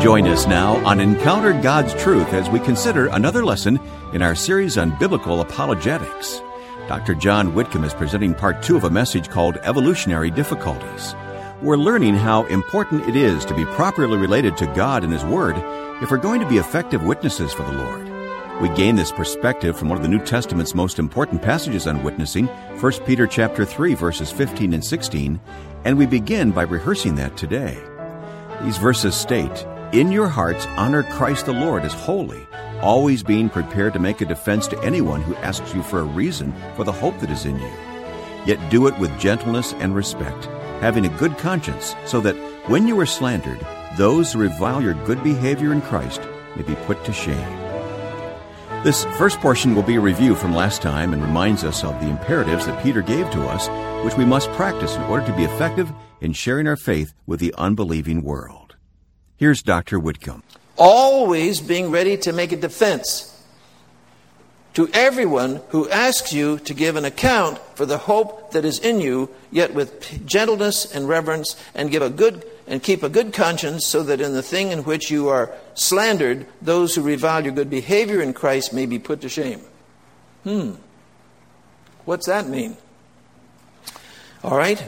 Join us now on Encounter God's Truth as we consider another lesson in our series on biblical apologetics. Dr. John Whitcomb is presenting part two of a message called Evolutionary Difficulties. We're learning how important it is to be properly related to God and His Word if we're going to be effective witnesses for the Lord. We gain this perspective from one of the New Testament's most important passages on witnessing, 1 Peter chapter 3 verses 15 and 16, and we begin by rehearsing that today. These verses state, In your hearts honor Christ the Lord as holy, always being prepared to make a defense to anyone who asks you for a reason for the hope that is in you. Yet do it with gentleness and respect, having a good conscience, so that when you are slandered, those who revile your good behavior in Christ may be put to shame. This first portion will be a review from last time and reminds us of the imperatives that Peter gave to us, which we must practice in order to be effective in sharing our faith with the unbelieving world. Here's Dr. Whitcomb. Always being ready to make a defense to everyone who asks you to give an account for the hope that is in you, yet with gentleness and reverence, and give a good and keep a good conscience, so that in the thing in which you are slandered, those who revile your good behavior in Christ may be put to shame. Hmm. What's that mean? All right.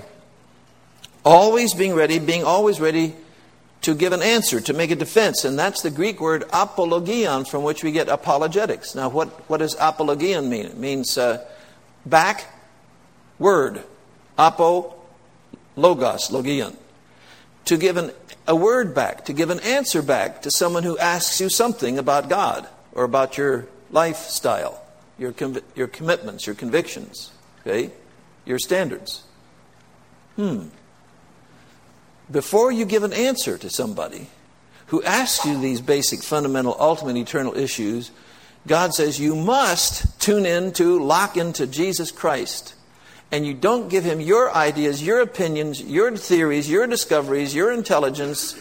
Always being ready, being always ready to give an answer, to make a defense. And that's the Greek word apologion, from which we get apologetics. Now, what, what does apologion mean? It means uh, back, word. Apo, logos, logion. To give an, a word back, to give an answer back to someone who asks you something about God or about your lifestyle, your, your commitments, your convictions, okay? Your standards. Hmm before you give an answer to somebody who asks you these basic, fundamental, ultimate, eternal issues, God says you must tune in to, lock into Jesus Christ. And you don't give him your ideas, your opinions, your theories, your discoveries, your intelligence,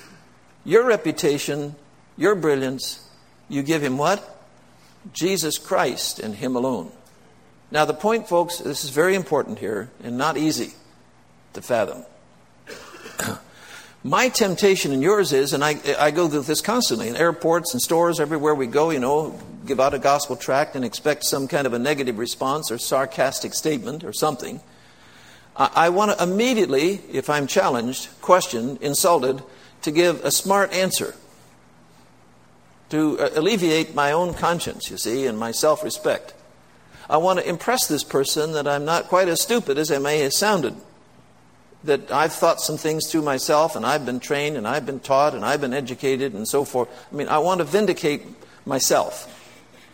your reputation, your brilliance. You give him what? Jesus Christ and him alone. Now, the point, folks, this is very important here and not easy to fathom. My temptation and yours is, and I, I go through this constantly in airports and stores, everywhere we go, you know, give out a gospel tract and expect some kind of a negative response or sarcastic statement or something. I, I want to immediately, if I'm challenged, questioned, insulted, to give a smart answer to uh, alleviate my own conscience, you see, and my self respect. I want to impress this person that I'm not quite as stupid as I may have sounded that I've thought some things through myself and I've been trained and I've been taught and I've been educated and so forth. I mean, I want to vindicate myself.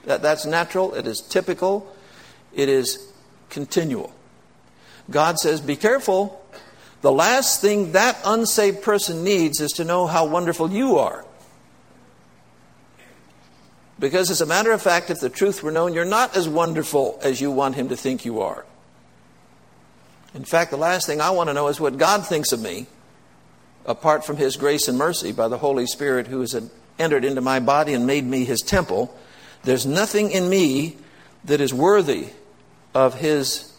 That, that's natural, it is typical, it is continual. God says, Be careful. The last thing that unsaved person needs is to know how wonderful you are. Because, as a matter of fact, if the truth were known, you're not as wonderful as you want him to think you are. In fact, the last thing I want to know is what God thinks of me, apart from His grace and mercy by the Holy Spirit who has entered into my body and made me His temple. There's nothing in me that is worthy of His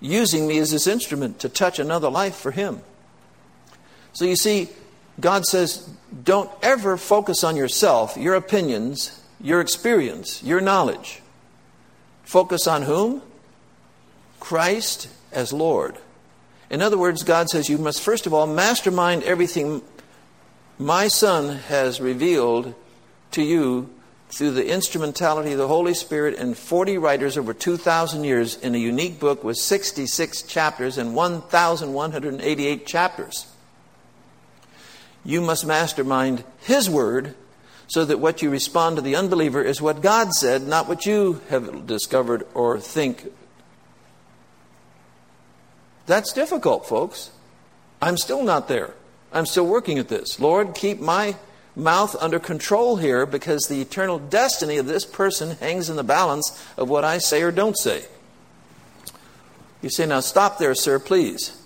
using me as His instrument to touch another life for Him. So you see, God says, don't ever focus on yourself, your opinions, your experience, your knowledge. Focus on whom? Christ as Lord. In other words, God says you must first of all mastermind everything my Son has revealed to you through the instrumentality of the Holy Spirit and 40 writers over 2,000 years in a unique book with 66 chapters and 1,188 chapters. You must mastermind His Word so that what you respond to the unbeliever is what God said, not what you have discovered or think that's difficult, folks. I'm still not there. I'm still working at this. Lord, keep my mouth under control here because the eternal destiny of this person hangs in the balance of what I say or don't say. You say, now stop there, sir, please.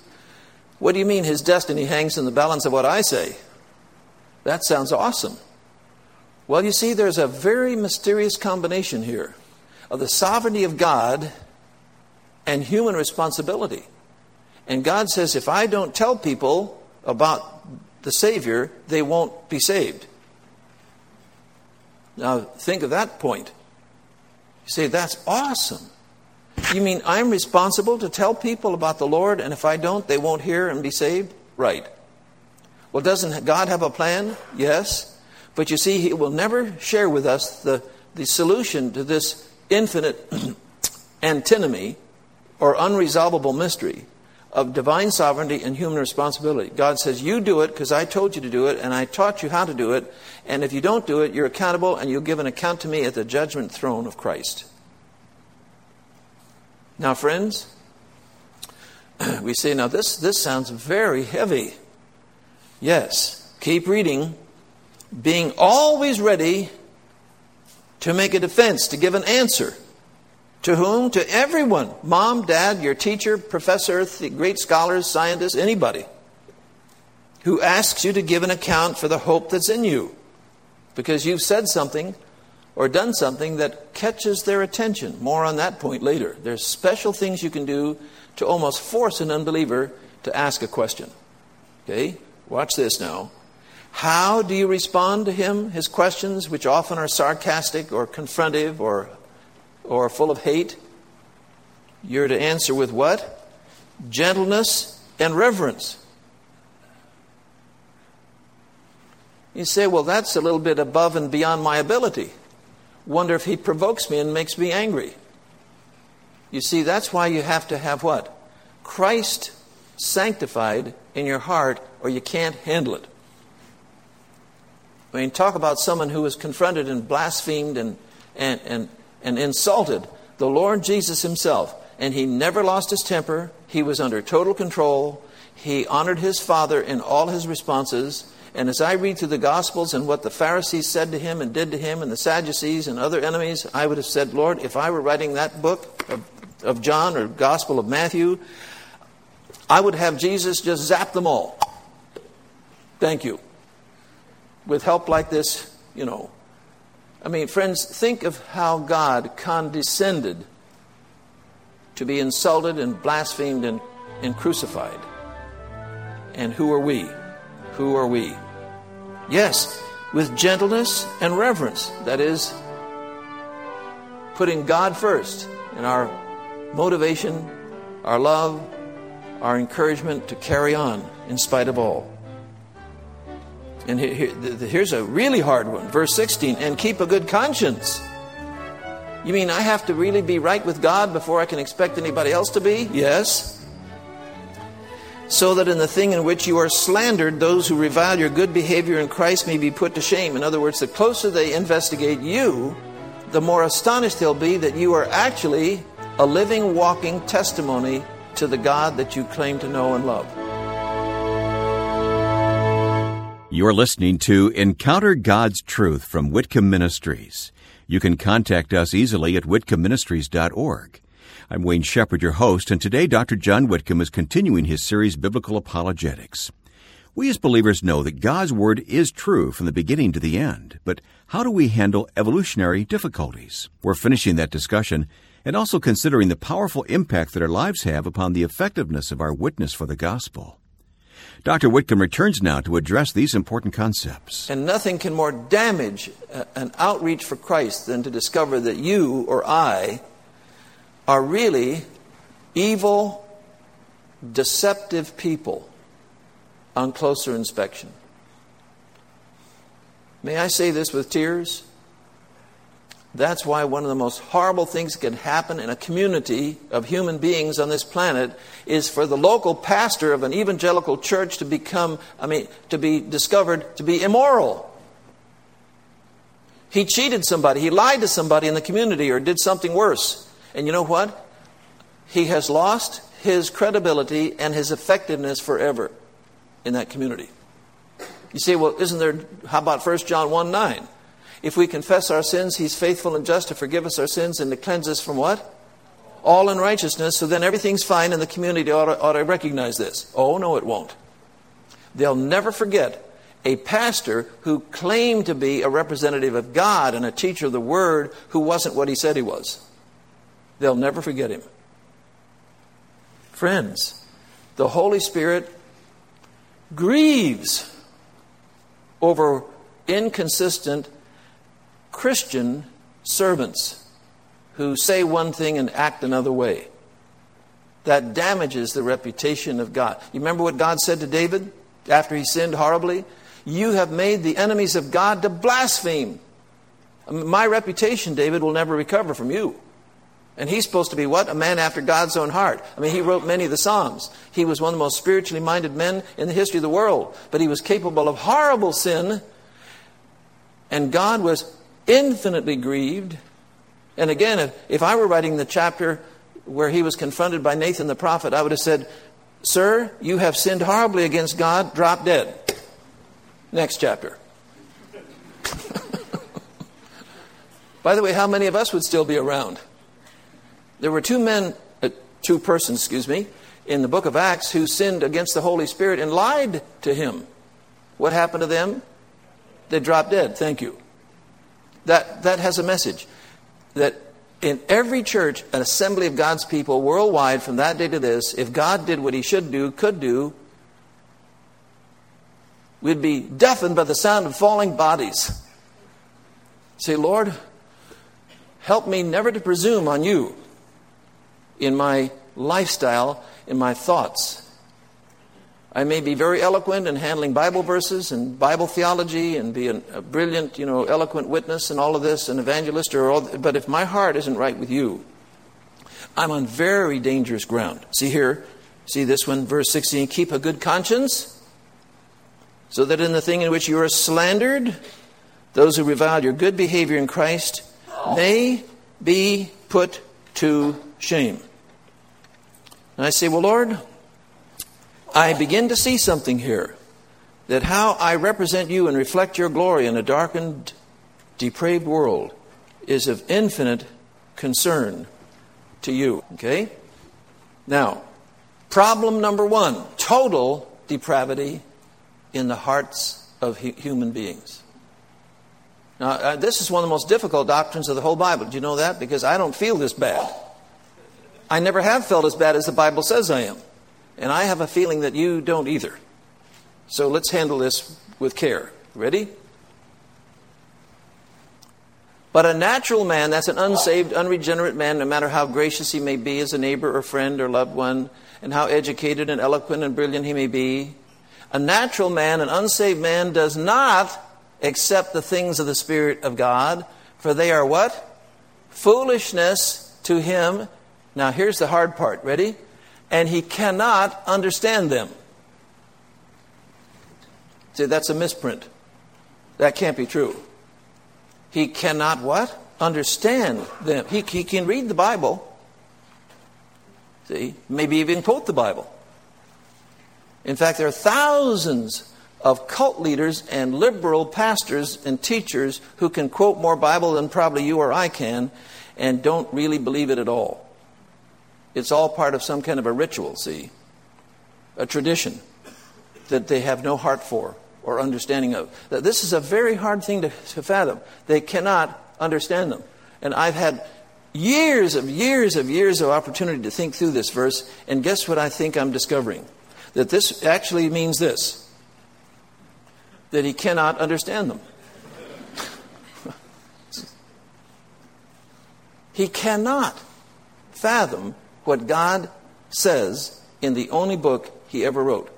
What do you mean his destiny hangs in the balance of what I say? That sounds awesome. Well, you see, there's a very mysterious combination here of the sovereignty of God and human responsibility. And God says, if I don't tell people about the Savior, they won't be saved. Now, think of that point. You say, that's awesome. You mean I'm responsible to tell people about the Lord, and if I don't, they won't hear and be saved? Right. Well, doesn't God have a plan? Yes. But you see, He will never share with us the, the solution to this infinite antinomy or unresolvable mystery of divine sovereignty and human responsibility. God says, You do it because I told you to do it and I taught you how to do it. And if you don't do it, you're accountable and you'll give an account to me at the judgment throne of Christ. Now, friends, we say, Now this, this sounds very heavy. Yes, keep reading. Being always ready to make a defense, to give an answer to whom? To everyone. Mom, dad, your teacher, professor, great scholars, scientists, anybody who asks you to give an account for the hope that's in you because you've said something or done something that catches their attention. More on that point later. There's special things you can do to almost force an unbeliever to ask a question. Okay? Watch this now. How do you respond to him, his questions, which often are sarcastic or confrontive or or full of hate, you're to answer with what? Gentleness and reverence. You say, well, that's a little bit above and beyond my ability. Wonder if he provokes me and makes me angry. You see, that's why you have to have what? Christ sanctified in your heart, or you can't handle it. I mean, talk about someone who was confronted and blasphemed and, and, and, and insulted the Lord Jesus himself. And he never lost his temper. He was under total control. He honored his Father in all his responses. And as I read through the Gospels and what the Pharisees said to him and did to him, and the Sadducees and other enemies, I would have said, Lord, if I were writing that book of, of John or Gospel of Matthew, I would have Jesus just zap them all. Thank you. With help like this, you know, I mean, friends, think of how God condescended to be insulted and blasphemed and, and crucified. And who are we? Who are we? Yes, with gentleness and reverence. That is, putting God first in our motivation, our love, our encouragement to carry on in spite of all. And here's a really hard one. Verse 16, and keep a good conscience. You mean I have to really be right with God before I can expect anybody else to be? Yes. So that in the thing in which you are slandered, those who revile your good behavior in Christ may be put to shame. In other words, the closer they investigate you, the more astonished they'll be that you are actually a living, walking testimony to the God that you claim to know and love. You're listening to Encounter God's Truth from Whitcomb Ministries. You can contact us easily at whitcombministries.org. I'm Wayne Shepherd, your host, and today Dr. John Whitcomb is continuing his series Biblical Apologetics. We as believers know that God's Word is true from the beginning to the end, but how do we handle evolutionary difficulties? We're finishing that discussion and also considering the powerful impact that our lives have upon the effectiveness of our witness for the gospel. Dr. Whitcomb returns now to address these important concepts. And nothing can more damage an outreach for Christ than to discover that you or I are really evil, deceptive people on closer inspection. May I say this with tears? That's why one of the most horrible things that can happen in a community of human beings on this planet is for the local pastor of an evangelical church to become, I mean, to be discovered to be immoral. He cheated somebody, he lied to somebody in the community, or did something worse. And you know what? He has lost his credibility and his effectiveness forever in that community. You say, well, isn't there, how about 1 John 1 9? If we confess our sins, He's faithful and just to forgive us our sins and to cleanse us from what? All unrighteousness. So then everything's fine, and the community ought to, ought to recognize this. Oh, no, it won't. They'll never forget a pastor who claimed to be a representative of God and a teacher of the Word who wasn't what he said he was. They'll never forget him. Friends, the Holy Spirit grieves over inconsistent Christian servants who say one thing and act another way. That damages the reputation of God. You remember what God said to David after he sinned horribly? You have made the enemies of God to blaspheme. Um, my reputation, David, will never recover from you. And he's supposed to be what? A man after God's own heart. I mean, he wrote many of the Psalms. He was one of the most spiritually minded men in the history of the world. But he was capable of horrible sin. And God was infinitely grieved. And again, if, if I were writing the chapter where he was confronted by Nathan the prophet, I would have said, Sir, you have sinned horribly against God, drop dead. Next chapter. By the way, how many of us would still be around? There were two men, uh, two persons, excuse me, in the book of Acts who sinned against the Holy Spirit and lied to him. What happened to them? They dropped dead. Thank you. That, that has a message that in every church, an assembly of God's people worldwide from that day to this, if God did what he should do, could do, we'd be deafened by the sound of falling bodies. Say, Lord, help me never to presume on you in my lifestyle, in my thoughts. I may be very eloquent in handling Bible verses and Bible theology and be a, a brilliant, you know, eloquent witness and all of this, an evangelist, or all, but if my heart isn't right with you, I'm on very dangerous ground. See here, see this one, verse 16 keep a good conscience, so that in the thing in which you are slandered, those who revile your good behavior in Christ may be put to shame. And I say, Well, Lord, I begin to see something here that how I represent you and reflect your glory in a darkened, depraved world is of infinite concern to you. Okay? Now, problem number one total depravity in the hearts of human beings. Now, uh, this is one of the most difficult doctrines of the whole Bible. Do you know that? Because I don't feel this bad. I never have felt as bad as the Bible says I am. And I have a feeling that you don't either. So let's handle this with care. Ready? But a natural man, that's an unsaved, unregenerate man, no matter how gracious he may be as a neighbor or friend or loved one, and how educated and eloquent and brilliant he may be, a natural man, an unsaved man, does not accept the things of the Spirit of God, for they are what? Foolishness to him. Now, here's the hard part. Ready? And he cannot understand them. See, that's a misprint. That can't be true. He cannot what? Understand them. He, he can read the Bible. See, maybe even quote the Bible. In fact, there are thousands of cult leaders and liberal pastors and teachers who can quote more Bible than probably you or I can and don't really believe it at all. It's all part of some kind of a ritual, see? A tradition that they have no heart for or understanding of. This is a very hard thing to, to fathom. They cannot understand them. And I've had years of years of years of opportunity to think through this verse, and guess what I think I'm discovering? That this actually means this that he cannot understand them. he cannot fathom what God says in the only book he ever wrote.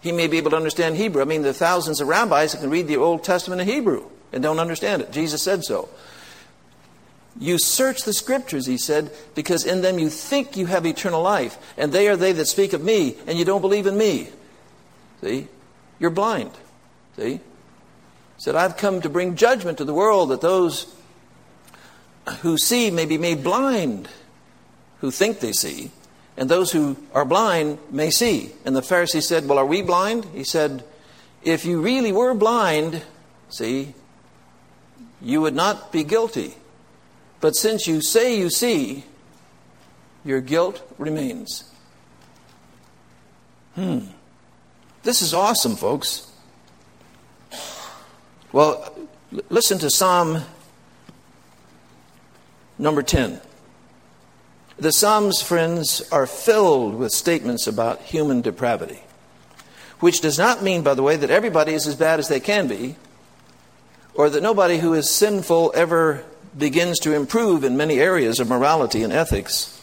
He may be able to understand Hebrew. I mean, there are thousands of rabbis that can read the Old Testament in Hebrew and don't understand it. Jesus said so. You search the scriptures, he said, because in them you think you have eternal life, and they are they that speak of me, and you don't believe in me. See? You're blind. See? He said, I've come to bring judgment to the world that those who see may be made blind who think they see, and those who are blind may see. And the Pharisee said, Well, are we blind? He said, If you really were blind, see, you would not be guilty. But since you say you see, your guilt remains. Hmm. This is awesome, folks. Well, listen to Psalm number 10. The Psalms, friends, are filled with statements about human depravity, which does not mean, by the way, that everybody is as bad as they can be, or that nobody who is sinful ever begins to improve in many areas of morality and ethics.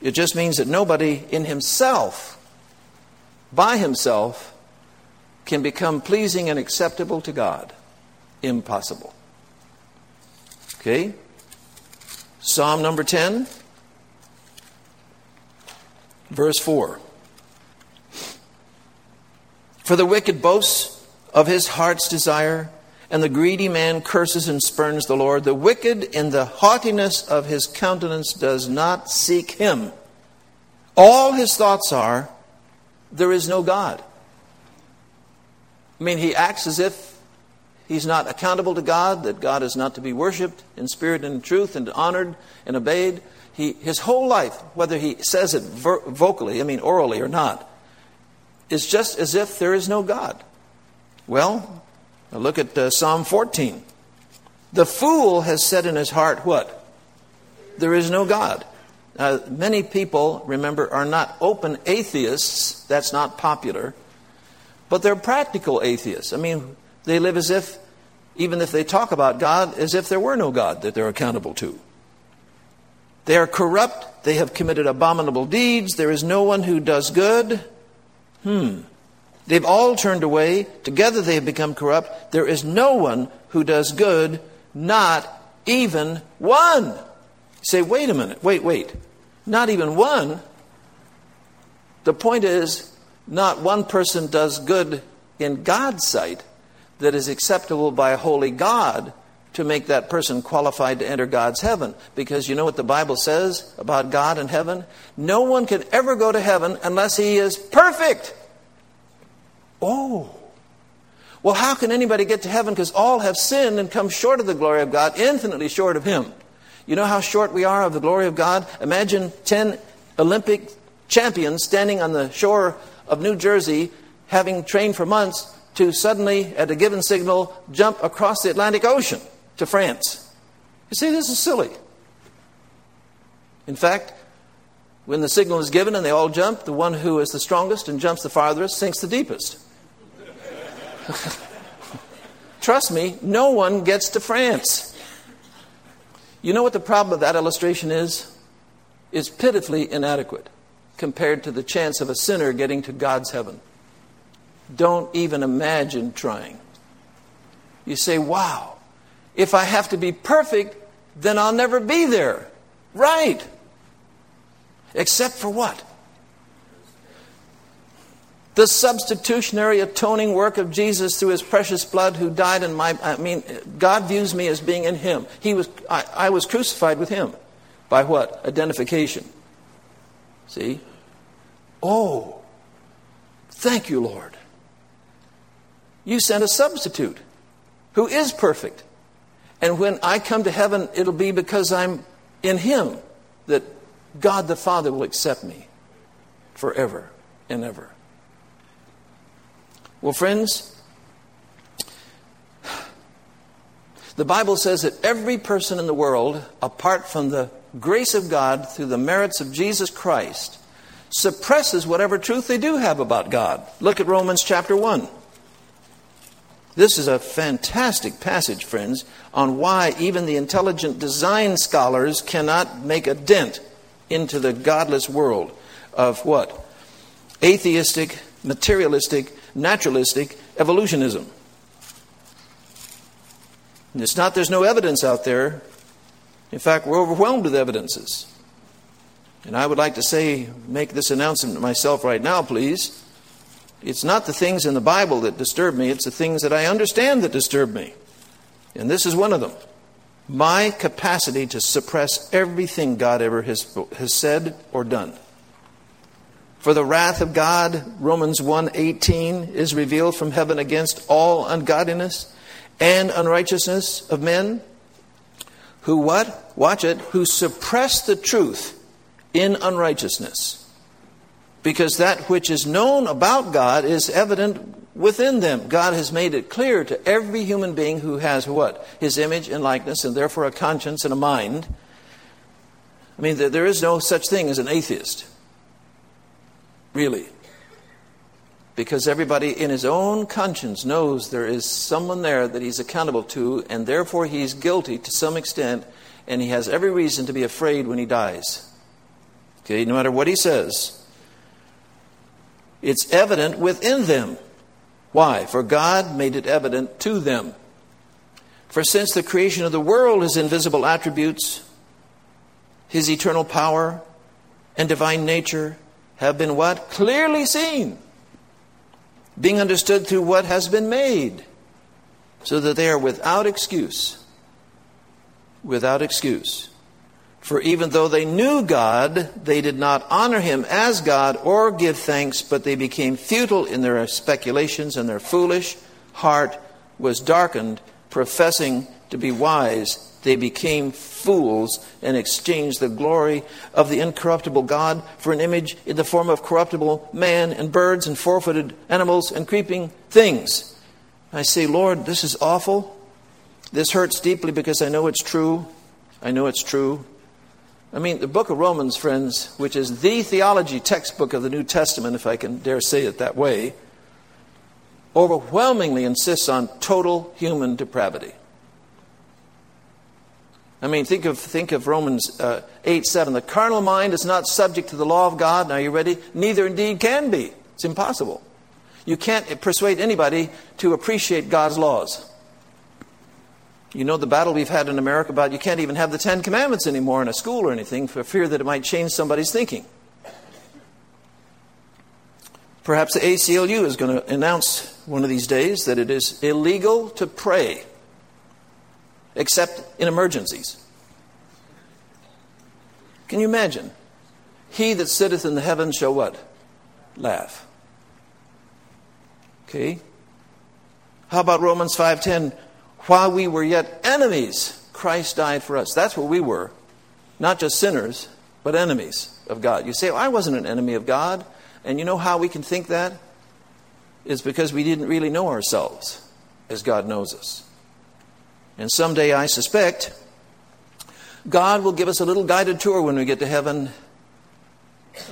It just means that nobody in himself, by himself, can become pleasing and acceptable to God. Impossible. Okay? Psalm number 10, verse 4. For the wicked boasts of his heart's desire, and the greedy man curses and spurns the Lord. The wicked, in the haughtiness of his countenance, does not seek him. All his thoughts are, there is no God. I mean, he acts as if he's not accountable to God, that God is not to be worshiped in spirit and in truth and honored and obeyed. He, his whole life, whether he says it ver- vocally, I mean orally or not, is just as if there is no God. Well, look at uh, Psalm 14. The fool has said in his heart, What? There is no God. Uh, many people, remember, are not open atheists. That's not popular. But they're practical atheists. I mean, they live as if, even if they talk about God, as if there were no God that they're accountable to. They are corrupt. They have committed abominable deeds. There is no one who does good. Hmm. They've all turned away. Together they have become corrupt. There is no one who does good, not even one. Say, wait a minute, wait, wait. Not even one. The point is, not one person does good in God's sight that is acceptable by a holy God to make that person qualified to enter God's heaven. Because you know what the Bible says about God and heaven? No one can ever go to heaven unless he is perfect. Oh. Well, how can anybody get to heaven? Because all have sinned and come short of the glory of God, infinitely short of Him. You know how short we are of the glory of God? Imagine 10 Olympic champions standing on the shore of New Jersey, having trained for months, to suddenly, at a given signal, jump across the Atlantic Ocean to France. You see, this is silly. In fact, when the signal is given and they all jump, the one who is the strongest and jumps the farthest sinks the deepest. Trust me, no one gets to France. You know what the problem of that illustration is? It's pitifully inadequate compared to the chance of a sinner getting to God's heaven. Don't even imagine trying. You say, wow, if I have to be perfect, then I'll never be there. Right. Except for what? the substitutionary atoning work of Jesus through his precious blood who died in my I mean God views me as being in him. He was I, I was crucified with him. By what? Identification. See? Oh. Thank you, Lord. You sent a substitute who is perfect. And when I come to heaven, it'll be because I'm in him that God the Father will accept me forever and ever. Well, friends, the Bible says that every person in the world, apart from the grace of God through the merits of Jesus Christ, suppresses whatever truth they do have about God. Look at Romans chapter 1. This is a fantastic passage, friends, on why even the intelligent design scholars cannot make a dent into the godless world of what? Atheistic, materialistic, naturalistic evolutionism. And it's not there's no evidence out there. In fact, we're overwhelmed with evidences. And I would like to say, make this announcement myself right now, please. It's not the things in the Bible that disturb me, it's the things that I understand that disturb me. And this is one of them. My capacity to suppress everything God ever has, has said or done. For the wrath of God, Romans 1:18 is revealed from heaven against all ungodliness and unrighteousness of men who what? Watch it, who suppress the truth in unrighteousness. Because that which is known about God is evident within them. God has made it clear to every human being who has what? His image and likeness and therefore a conscience and a mind. I mean, there is no such thing as an atheist. Really. because everybody in his own conscience knows there is someone there that he's accountable to, and therefore he's guilty to some extent, and he has every reason to be afraid when he dies. Okay, no matter what he says, it's evident within them. Why? For God made it evident to them. For since the creation of the world, his invisible attributes, his eternal power, and divine nature have been what? Clearly seen being understood through what has been made, so that they are without excuse. Without excuse. For even though they knew God, they did not honor him as God or give thanks, but they became futile in their speculations, and their foolish heart was darkened, professing to be wise they became fools and exchanged the glory of the incorruptible God for an image in the form of corruptible man and birds and four footed animals and creeping things. I say, Lord, this is awful. This hurts deeply because I know it's true. I know it's true. I mean, the book of Romans, friends, which is the theology textbook of the New Testament, if I can dare say it that way, overwhelmingly insists on total human depravity. I mean, think of, think of Romans uh, 8 7. The carnal mind is not subject to the law of God. Now, you ready? Neither indeed can be. It's impossible. You can't persuade anybody to appreciate God's laws. You know the battle we've had in America about you can't even have the Ten Commandments anymore in a school or anything for fear that it might change somebody's thinking. Perhaps the ACLU is going to announce one of these days that it is illegal to pray except in emergencies. Can you imagine? He that sitteth in the heavens shall what? Laugh. Okay? How about Romans 5:10? While we were yet enemies, Christ died for us. That's what we were. Not just sinners, but enemies of God. You say, well, I wasn't an enemy of God. And you know how we can think that? Is because we didn't really know ourselves as God knows us. And someday, I suspect, God will give us a little guided tour when we get to heaven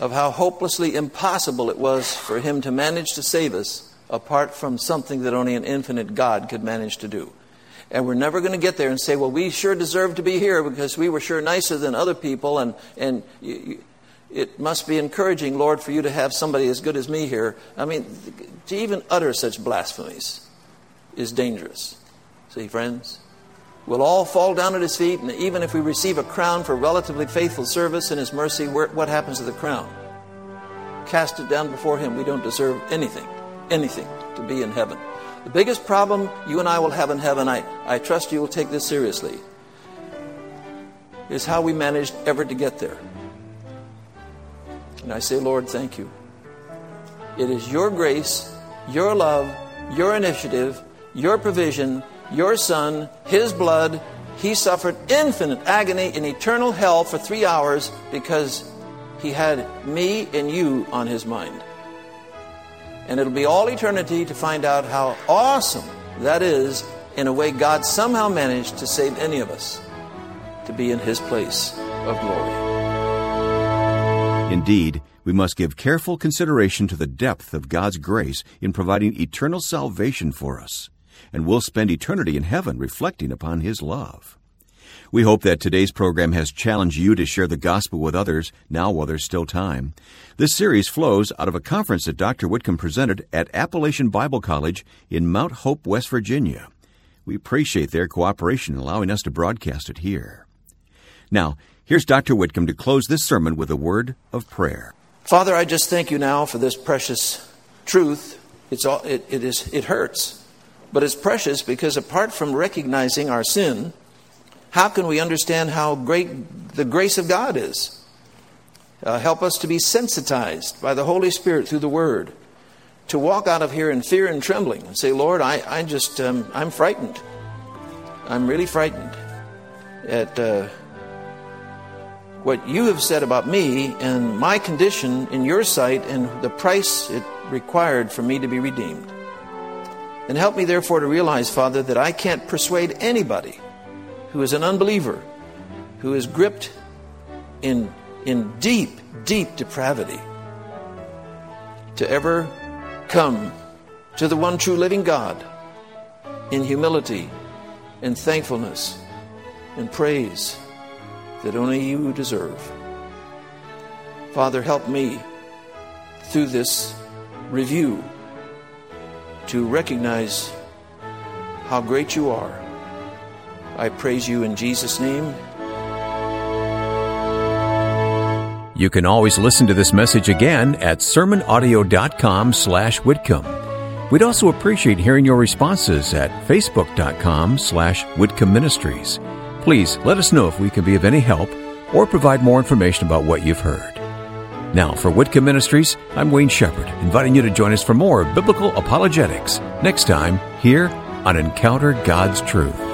of how hopelessly impossible it was for Him to manage to save us apart from something that only an infinite God could manage to do. And we're never going to get there and say, well, we sure deserve to be here because we were sure nicer than other people, and, and you, you, it must be encouraging, Lord, for you to have somebody as good as me here. I mean, to even utter such blasphemies is dangerous. See, friends? We'll all fall down at his feet, and even if we receive a crown for relatively faithful service in his mercy, what happens to the crown? Cast it down before him. We don't deserve anything, anything to be in heaven. The biggest problem you and I will have in heaven, I, I trust you will take this seriously, is how we managed ever to get there. And I say, Lord, thank you. It is your grace, your love, your initiative, your provision your son, his blood, he suffered infinite agony in eternal hell for three hours because he had me and you on his mind. And it'll be all eternity to find out how awesome that is in a way God somehow managed to save any of us to be in his place of glory. Indeed, we must give careful consideration to the depth of God's grace in providing eternal salvation for us and we'll spend eternity in heaven reflecting upon His love. We hope that today's program has challenged you to share the gospel with others now while there's still time. This series flows out of a conference that Dr. Whitcomb presented at Appalachian Bible College in Mount Hope, West Virginia. We appreciate their cooperation in allowing us to broadcast it here. Now, here's Dr. Whitcomb to close this sermon with a word of prayer. Father, I just thank you now for this precious truth. It's all, it, it, is, it hurts. But it's precious because apart from recognizing our sin, how can we understand how great the grace of God is? Uh, help us to be sensitized by the Holy Spirit through the Word, to walk out of here in fear and trembling and say, Lord, I, I just, um, I'm frightened. I'm really frightened at uh, what you have said about me and my condition in your sight and the price it required for me to be redeemed. And help me, therefore, to realize, Father, that I can't persuade anybody who is an unbeliever, who is gripped in, in deep, deep depravity, to ever come to the one true living God in humility and thankfulness and praise that only you deserve. Father, help me through this review to recognize how great you are. I praise you in Jesus' name. You can always listen to this message again at sermonaudio.com slash Whitcomb. We'd also appreciate hearing your responses at facebook.com slash Whitcomb Ministries. Please let us know if we can be of any help or provide more information about what you've heard. Now, for Whitcomb Ministries, I'm Wayne Shepherd, inviting you to join us for more biblical apologetics next time here on Encounter God's Truth.